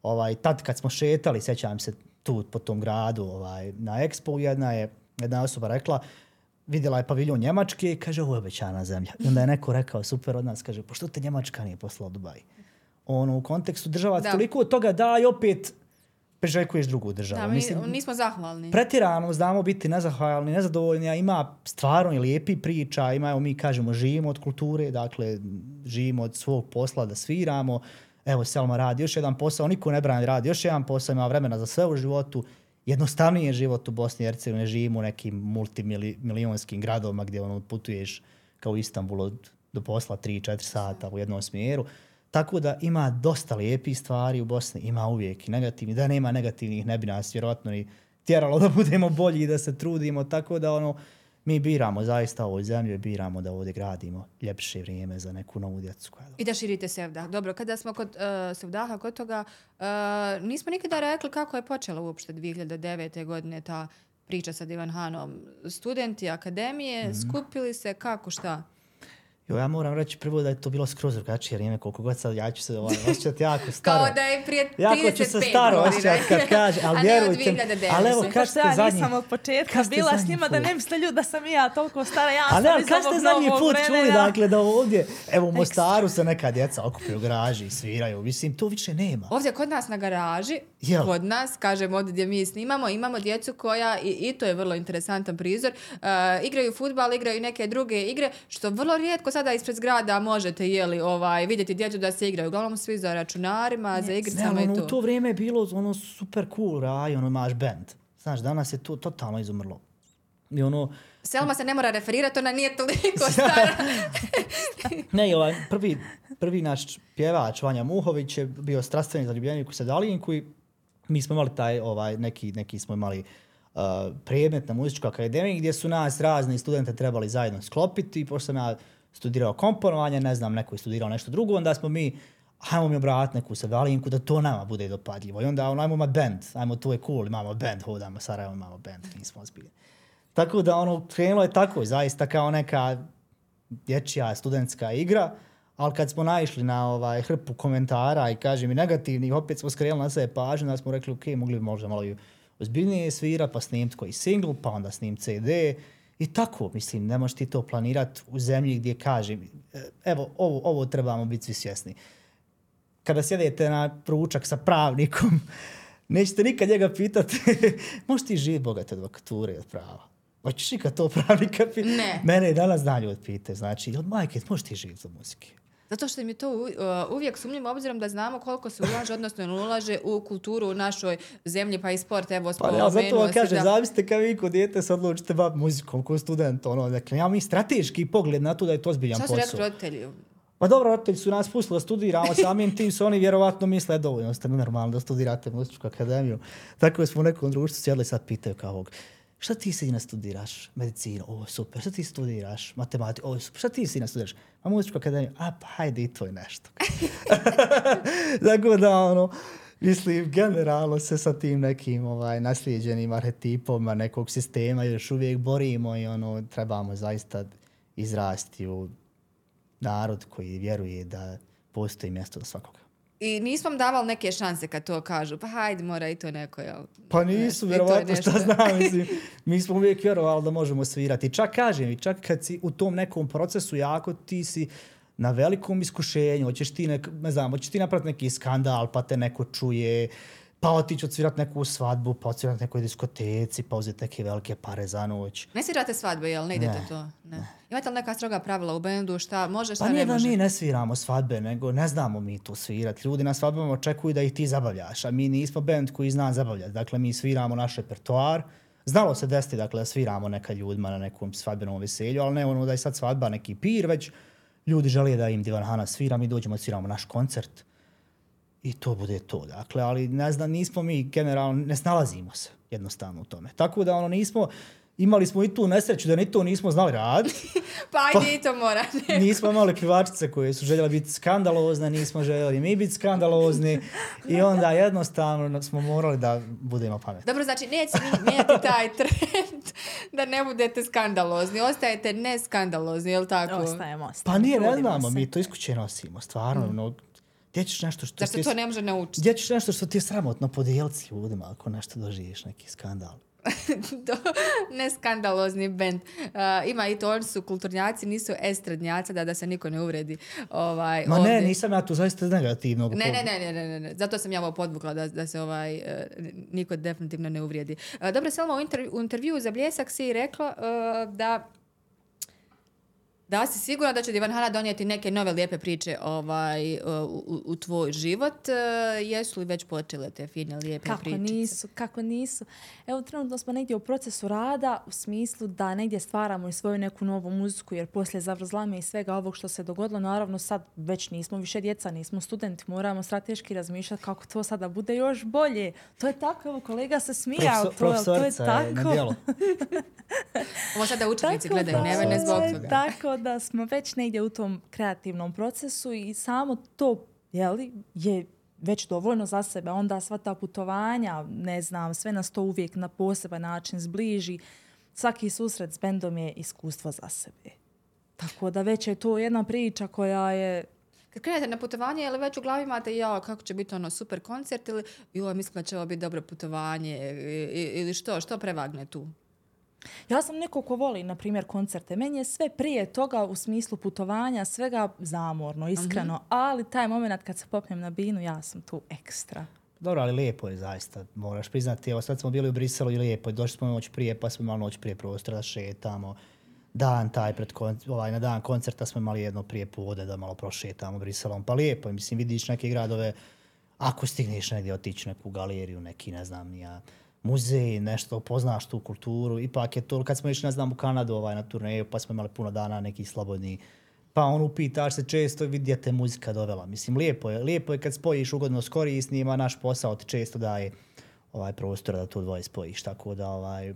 Ovaj, tad kad smo šetali, sećam se tu po tom gradu ovaj, na Expo, jedna je jedna osoba rekla, vidjela je paviljon Njemačke i kaže, ovo je obećana zemlja. I onda je neko rekao, super od nas, kaže, pa što te Njemačka nije poslala u Dubaj? Ono, u kontekstu država Da. toliko od toga da i opet priželjkuješ drugu državu. Da, mi nismo zahvalni. Pretirano znamo biti nezahvalni, nezadovoljni, a ima stvarno i lijepi priča, ima, evo mi kažemo, živimo od kulture, dakle, živimo od svog posla da sviramo. Evo, Selma radi još jedan posao, niko ne brani, radi još jedan posao, ima vremena za sve u životu. Jednostavniji je život u Bosni i Hercegovini, živimo u nekim multimilionskim gradovima gdje ono, putuješ kao Istanbul od- do posla 3-4 sata u jednom smjeru. Tako da ima dosta lijepih stvari u Bosni, ima uvijek i negativni. Da nema negativnih, ne bi nas vjerojatno ni tjeralo da budemo bolji i da se trudimo. Tako da ono, mi biramo zaista ovoj zemlji, biramo da ovdje gradimo ljepše vrijeme za neku novu djecu. Koja I da širite sevdah. Dobro, kada smo kod uh, sevdaha, kod toga, uh, nismo nikada rekli kako je počela uopšte 2009. godine ta priča sa Divan Hanom. Studenti akademije skupili se kako šta? Jo, ja moram reći prvo da je to bilo skroz drugačije vrijeme, koliko god sad ja ću se ovaj, osjećati jako staro. Kao da je prije 35 Jako ću se staro osjećati kad kaže, ali A ne od vjerujte mi, 2009. ali evo, kad ste ja zadnji... nisam od početka bila s zadnji njima da put? ne misle ljudi da sam i ja toliko stara. Ja Ali sam evo, iz kad ste ovog zadnji novog put čuli, vremena. dakle, da ovdje, evo u Mostaru se neka djeca okuplju u garaži i sviraju. Mislim, to više nema. Ovdje kod nas na garaži, Jel? kod nas, kažem ovdje gdje mi snimamo, imamo djecu koja, i, i to je vrlo interesantan prizor, uh, igraju futbal, igraju neke druge igre, što vrlo rijetko sada ispred zgrada možete jeli, ovaj, vidjeti djecu da se igraju. Uglavnom svi za računarima, za Ne, igricama ali i ono, to. u to vrijeme je bilo ono super cool raj, ono imaš band. Znaš, danas je to totalno izumrlo. I ono, Selma se ne mora referirati, ona nije toliko stara. ne, i ovaj prvi, prvi naš pjevač Vanja Muhović je bio strastveni zaljubljenik u Sedalinku i mi smo imali taj, ovaj, neki, neki smo imali uh, predmet na muzičkoj akademiji gdje su nas razni studente trebali zajedno sklopiti. Pošto sam ja studirao komponovanje, ne znam, neko je studirao nešto drugo, onda smo mi ajmo mi obratiti neku sedalinku da to nama bude dopadljivo. I onda ono, ajmo imat band, ajmo to je cool, imamo band, hodamo Sarajevo, imamo band, nismo ozbiljni. Tako da ono, krenulo je tako, zaista kao neka dječja studentska igra, ali kad smo naišli na ovaj hrpu komentara i kažem i negativnih, opet smo skrenuli na sebe pažnju, da smo rekli, ok, mogli bi možda malo ozbiljnije svirat, pa snimiti koji single, pa onda snim CD. I tako, mislim, ne možeš ti to planirati u zemlji gdje kažem, e, evo, ovo, ovo trebamo biti svi svjesni. Kada sjedete na proučak sa pravnikom, nećete nikad njega pitati, možeš ti živjeti bogate advokature od prava? Hoćeš ikad to pravnika pitati? Ne. Mene i danas dan ljudi pite, znači, od majke, možeš ti živjeti za muzike? Zato što im je to uh, uvijek sumnjivo obzirom da znamo koliko se ulaže, odnosno ne ulaže u kulturu u našoj zemlji, pa i sport. Evo, Pa ne, ali zato vam si kaže, da- zavisite kad vi kod dijete se odlučite baviti muzikom, ko student, ono, dakle, ja mi strateški pogled na to da je to zbiljan Šta su posao. rekli roditelji? Pa dobro, roditelji su nas pustili da studiramo, samim tim su oni vjerovatno misle dovoljno ste normalno da studirate muzičku akademiju. Tako smo u nekom društvu sjedli sad pitaju kao ovog, šta ti sina studiraš? Medicinu, o super, šta ti studiraš? Matematiku, o super, šta ti sina studiraš? Ma muzičku akademiju, a pa hajde i to je nešto. Tako da ono, mislim, generalno se sa tim nekim ovaj, naslijeđenim arhetipom nekog sistema još uvijek borimo i ono, trebamo zaista izrasti u narod koji vjeruje da postoji mjesto za svakoga. I nismo davali neke šanse kad to kažu. Pa hajde, mora i to neko, jel? Pa nisu, je vjerovatno, šta znam, mislim, mi smo uvijek vjerovali da možemo svirati. Čak kažem, i čak kad si u tom nekom procesu jako ti si na velikom iskušenju, hoćeš ti, nek, ne znam, hoćeš ti napraviti neki skandal, pa te neko čuje, pa otići odsvirati neku svadbu, pa odsvirati nekoj diskoteci, pa uzeti neke velike pare za noć. Ne svirate svadbe, jel? Ne idete Ne, to? Ne. Imate li neka stroga pravila u bendu? Šta može, šta Pa ne nije da može? mi ne sviramo svadbe, nego ne znamo mi to svirati. Ljudi na svadbama očekuju da ih ti zabavljaš, a mi nismo band koji zna zabavljati. Dakle, mi sviramo naš repertoar. Znalo se desiti dakle, da sviramo nekad ljudima na nekom svadbenom veselju, ali ne ono da je sad svadba neki pir, već ljudi žele da im Divan Hana svira, mi dođemo, sviramo naš koncert i to bude to. Dakle, ali ne znam, nismo mi generalno, ne snalazimo se jednostavno u tome. Tako da ono nismo, imali smo i tu nesreću da ni to nismo znali raditi. Pa ajde i to mora. Ne. nismo imali plivačice koje su željeli biti skandalozne, nismo željeli mi biti skandalozni i onda jednostavno smo morali da budemo pametni. Dobro, znači neće mi- mijenjati taj trend da ne budete skandalozni. Ostajete ne skandalozni, jel tako? Ostajemo, ostajemo. Pa nije, ne znamo, mi to iz kuće nosimo, stvarno. No, gdje ćeš nešto što Zar ti se je, to ne može naučiti? gdje ćeš nešto što ti je sramotno podijeliti s ljudima ako nešto doživiš, neki skandal. To- ne skandalozni bend. Uh, ima i to, oni su kulturnjaci, nisu estradnjaci, da, da se niko ne uvredi. Ovaj, Ma ovdje. ne, nisam ja tu zaista negativno. Ne, ne, ne, ne, ne, ne, ne. Zato sam ja ovo podvukla da, da se ovaj e, niko definitivno ne uvrijedi. E, dobro, Selma, u, intervju, u intervjuu za Bljesak si rekla e, da da si sigurna da će Divan Hana donijeti neke nove lijepe priče ovaj, e, u, u- u tvoj život. E, jesu li već počele te fine lijepe Kako pričice? nisu, kako nisu. Evo, trenutno smo negdje u procesu rada u smislu da negdje stvaramo i svoju neku novu muziku, jer poslije zavrzlame i svega ovog što se dogodilo, naravno sad već nismo više djeca, nismo studenti, moramo strateški razmišljati kako to sada bude još bolje. To je tako, evo kolega se smija, Profesor, to, to je profesorica je na tako. Ovo sada učenici Tako gledaju, da, ne zbog ovaj, toga. Tako da smo već negdje u tom kreativnom procesu i samo to jeli, je već dovoljno za sebe. Onda sva ta putovanja, ne znam, sve nas to uvijek na poseban način zbliži. Svaki susret s bendom je iskustvo za sebe. Tako da već je to jedna priča koja je Kad krenete na putovanje, ili već u glavi imate ja, kako će biti ono super koncert ili joj, mislim da će ovo biti dobro putovanje ili što, što prevagne tu? Ja sam neko ko voli, na primjer, koncerte. Meni je sve prije toga u smislu putovanja, svega zamorno, iskreno. Ali taj moment kad se popnem na binu, ja sam tu ekstra. Dobro, ali lijepo je zaista, moraš priznati. Evo sad smo bili u Briselu i lijepo je, došli smo noć prije, pa smo imali noć prije prostora da šetamo. Dan taj pred kon, ovaj, na dan koncerta smo imali jedno prije pode da malo prošetamo Briselom. Pa lijepo je, mislim, vidiš neke gradove, ako stigneš negdje otići neku galeriju, neki, ne znam, nija, muzej, nešto, poznaš tu kulturu. Ipak je to, kad smo išli, ne znam, u Kanadu ovaj, na turneju, pa smo imali puno dana neki slobodni pa on upitaš se često i vidi te muzika dovela. Mislim, lijepo je, lijepo je kad spojiš ugodno s korisnima, a naš posao ti često daje ovaj prostor da to dvoje spojiš. Tako da ovaj,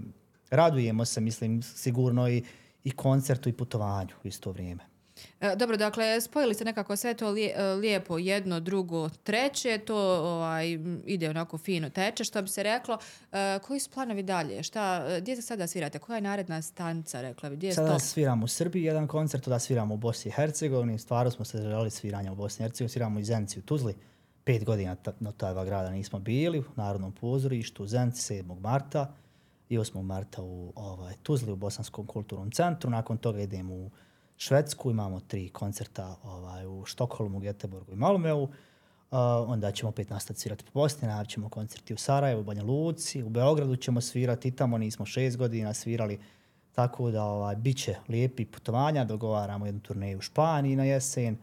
radujemo se, mislim, sigurno i, i koncertu i putovanju u isto vrijeme. E, Dobro, dakle, spojili ste nekako sve to lije- e, lijepo, jedno, drugo, treće, to ovaj, ide onako fino teče, što bi se reklo. E, koji su planovi dalje? Šta, e, gdje se sada svirate? Koja je naredna stanca, rekla bi? Gdje je Sada stop? sviramo u Srbiji jedan koncert, da sviramo u Bosni i Hercegovini. Stvarno smo se želeli sviranja u Bosni i Hercegovini. Sviramo u Zenci u Tuzli. Pet godina ta, na ta dva grada nismo bili u Narodnom pozorištu u Zenci 7. marta i 8. marta u ovaj, Tuzli u Bosanskom kulturnom centru. Nakon toga idemo u Švedsku, imamo tri koncerta ovaj, u Štokholmu, Göteborgu i Malmeu. Uh, onda ćemo opet nastaviti svirati po Bosni, ćemo koncerti u Sarajevu, Banja Luci, u Beogradu ćemo svirati, i tamo nismo šest godina svirali, tako da ovaj, bit će lijepi putovanja, dogovaramo jednu turneju u Španiji na jesen,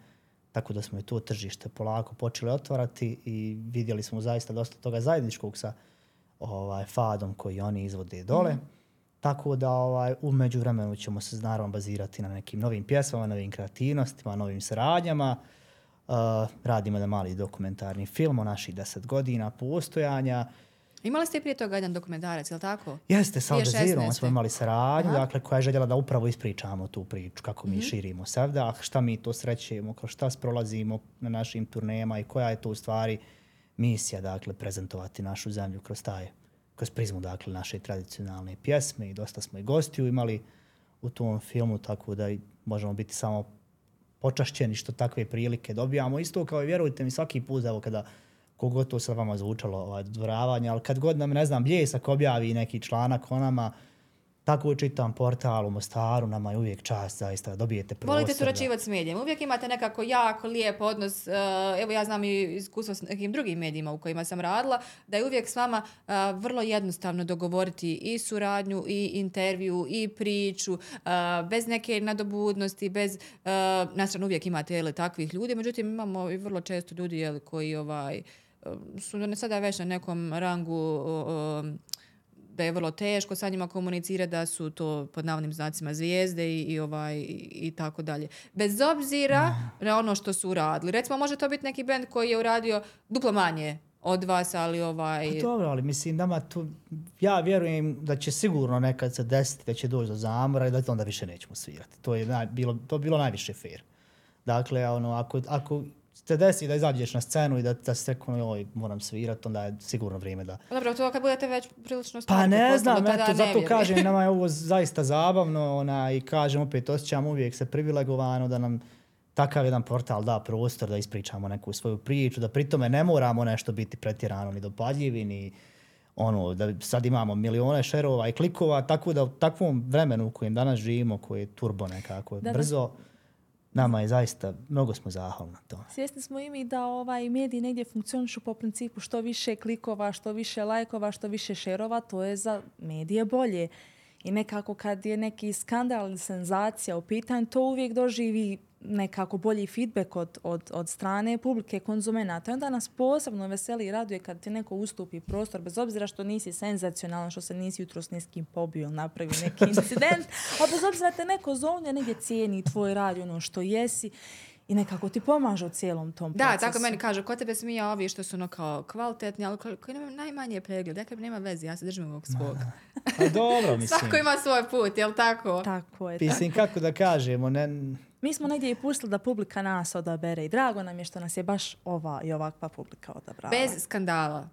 tako da smo i to tržište polako počeli otvarati i vidjeli smo zaista dosta toga zajedničkog sa ovaj, fadom koji oni izvode dole. Mhm. Tako da ovaj, u međuvremenu ćemo se naravno bazirati na nekim novim pjesmama, novim kreativnostima, novim saradnjama. Uh, radimo jedan mali dokumentarni film o naših deset godina postojanja. Imali ste prije toga jedan dokumentarac, je li tako? Jeste, sa Al 2016. Jazeerom smo imali saradnju, Aha. dakle, koja je željela da upravo ispričamo tu priču, kako mi širimo sevdah, šta mi to srećemo, kroz šta prolazimo na našim turnejama i koja je to u stvari misija, dakle, prezentovati našu zemlju kroz taj, kroz prizmu, dakle, naše tradicionalne pjesme i dosta smo i gostiju imali u tom filmu, tako da možemo biti samo počašćeni što takve prilike dobijamo. Isto kao i vjerujte mi svaki put, evo kada kogod to sad vama zvučalo ovaj, dvoravanje, ali kad god nam, ne znam, Bljesak objavi neki članak o nama, tako čitam portal u Mostaru, nama je uvijek čast zaista da dobijete prostor. Volite surađivati s medijem. Uvijek imate nekako jako lijep odnos. uh, Evo ja znam i iskustvo s nekim drugim medijima u kojima sam radila, da je uvijek s vama uh, vrlo jednostavno dogovoriti i suradnju, i intervju, i priču, uh, bez neke nadobudnosti, bez... Uh, nastrano uvijek imate jeli, takvih ljudi, međutim imamo i vrlo često ljudi jeli, koji ovaj, su ne sada već na nekom rangu da je vrlo teško sa njima komunicirati, da su to pod navodnim znacima zvijezde i, i, ovaj, i, tako dalje. Bez obzira na ono što su uradili. Recimo, može to biti neki band koji je uradio duplo manje od vas, ali ovaj... Pa dobro, ali mislim, nama tu, ja vjerujem da će sigurno nekad se desiti da će doći do zamora i da onda više nećemo svirati. To je naj, bilo, to bi bilo najviše fair. Dakle, ono, ako, ako se desi da izađeš na scenu i da, da se rekao, joj, moram svirati, onda je sigurno vrijeme da... Pa Dobro, to kad budete već prilično Pa stari, ne znam, eto, ne zato vjerujem. kažem, nama je ovo zaista zabavno ona, i kažem, opet osjećam uvijek se privilegovano da nam takav jedan portal da prostor da ispričamo neku svoju priču, da pritome ne moramo nešto biti pretjerano ni dopadljivi, ni ono, da sad imamo milione šerova i klikova, tako da u takvom vremenu u kojem danas živimo, koji je turbo nekako, Da, da nama je zaista, mnogo smo zahvalni na to. Svjesni smo i mi da ovaj mediji negdje funkcionišu po principu što više klikova, što više lajkova, što više šerova, to je za medije bolje. I nekako kad je neki skandal ili senzacija u pitanju, to uvijek doživi nekako bolji feedback od, od, od strane publike konzumenata. I onda nas posebno veseli i raduje kad ti neko ustupi prostor, bez obzira što nisi senzacionalan, što se nisi jutro s niskim pobio ili napravio neki incident, a bez obzira te neko zovne negdje cijeni tvoj rad i ono što jesi i nekako ti pomaže u cijelom tom Da, procesu. tako meni kažu, ko tebe smija ovi što su ono kao kvalitetni, ali koji, koji nemaju najmanje pregled. Dakle, nema veze, ja se držim ovog svog. A dobro, mislim. Svako ima svoj put, jel tako? Tako je. Mislim, kako da kažemo, ne, Mi smo negdje i pustili da publika nas odabere i drago nam je što nas je baš ova i ovakva publika odabrala. Bez skandala.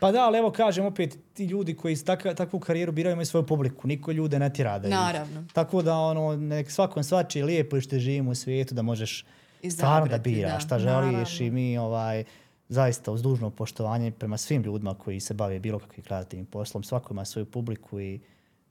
Pa da, ali evo kažem opet, ti ljudi koji iz taka, takvu karijeru biraju imaju svoju publiku, niko ljude ne da ih- Naravno. Tako da ono, nek svakom svači je lijepo i što živimo u svijetu da možeš stvarno da biraš da. šta želiš Naravno. i mi ovaj, zaista uz dužno poštovanje prema svim ljudima koji se bave bilo kakvim kreativnim poslom, svako ima svoju publiku i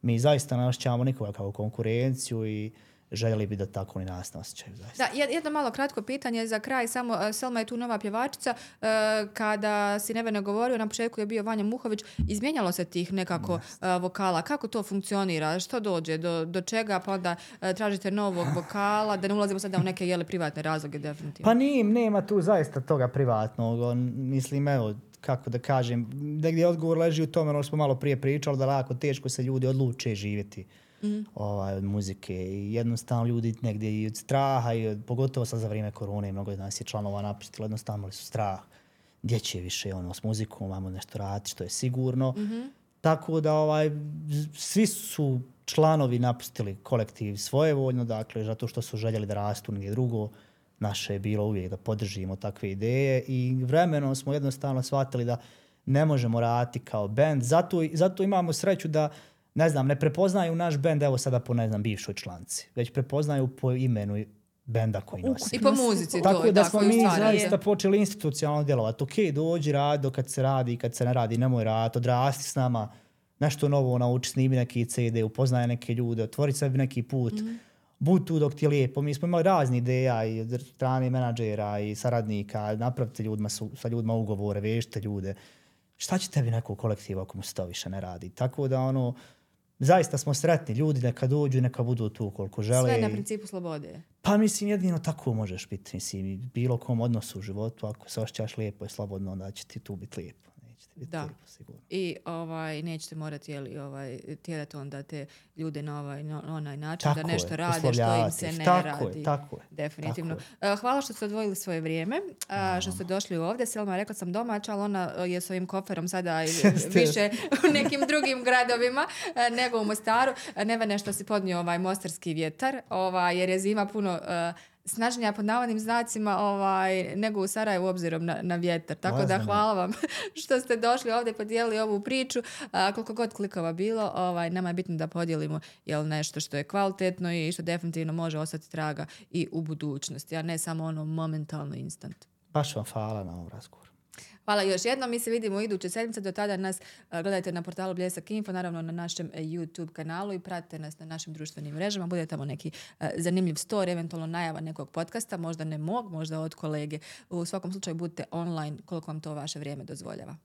mi zaista ne osjećamo nikoga kao konkurenciju i željeli bi da tako ni nas ne osjećaju zaista. Da, jed- jedno malo kratko pitanje za kraj, samo uh, Selma je tu nova pjevačica. Uh, kada si Nevena govorio, na početku je bio Vanja Muhović, izmijenjalo se tih nekako uh, vokala. Kako to funkcionira? Što dođe? Do, do čega? Pa onda uh, tražite novog vokala, da ne ulazimo sada u neke jele privatne razloge, definitivno. Pa nije, nema tu zaista toga privatnog. On, mislim, evo, kako da kažem, negdje odgovor leži u tome, ono što smo malo prije pričali, da lako teško se ljudi odluče živjeti ovaj, od muzike. I jednostavno ljudi negdje i od straha, i od, pogotovo sad za vrijeme korone, mnogo od nas je članova napustilo, jednostavno imali su strah. Gdje će više ono, s muzikom, vamo nešto raditi, što je sigurno. Tako da ovaj, svi su članovi napustili kolektiv svojevoljno, dakle, zato što su željeli da rastu negdje drugo. Naše je bilo uvijek da podržimo takve ideje i vremenom smo jednostavno shvatili da ne možemo raditi kao band. Zato, zato imamo sreću da ne znam, ne prepoznaju naš bend, evo sada po, ne znam, bivšoj članci, već prepoznaju po imenu benda koji nosi. I po muzici to Tako je, da da, smo mi zaista počeli institucionalno djelovati. Ok, dođi, radi kad se radi, kad se ne radi, nemoj rad, odrasti s nama, nešto novo nauči, snimi neki CD, upoznaje neke ljude, otvori sebi neki put. Mhm. Bud tu dok ti je lijepo. Mi smo imali razni ideja i od strane menadžera i saradnika, napravite ljudima, su, sa ljudima ugovore, vežite ljude. Šta će tebi neko kolektiv ako mu se to više ne radi? Tako da ono, zaista smo sretni. Ljudi neka dođu, neka budu tu koliko žele. Sve na principu slobode. Pa mislim, jedino tako možeš biti. Mislim, bilo kom odnosu u životu, ako se osjećaš lijepo i slobodno, onda će ti tu biti lijepo. Biti Da. lijepo, sigurno. I ovaj, nećete morati jeli, ovaj, tjerati onda te ljude na ovaj, na onaj način Tako da nešto je, rade što im se ne Tako radi. je, tako je. Definitivno. Tako E, Hvala što ste odvojili svoje vrijeme, a, što ste došli ovdje. Selma je rekla sam domaća, ali ona e, je s ovim koferom sada više u nekim drugim gradovima nego u Mostaru. E, Nevene što si podnio ovaj mostarski vjetar, ovaj, jer je zima puno e, snažnija pod navodnim znacima ovaj, nego u Sarajevu obzirom na, na vjetar. Tako da Ozbiljno. hvala vam što ste došli ovdje podijelili ovu priču. A, koliko god klikova bilo, ovaj, nama je bitno da podijelimo jel, nešto što je kvalitetno i što definitivno može ostati traga i u budućnosti, a ne samo ono momentalno instant. Baš vam hvala na ovom razgovoru. Hvala još jednom, mi se vidimo u iduće sedmice, do tada nas e, gledajte na portalu Bljesak Info, naravno na našem e, YouTube kanalu i pratite nas na našim društvenim mrežama, bude tamo neki e, zanimljiv story, eventualno najava nekog podcasta, možda ne mog, možda od kolege. U svakom slučaju budite online koliko vam to vaše vrijeme dozvoljava.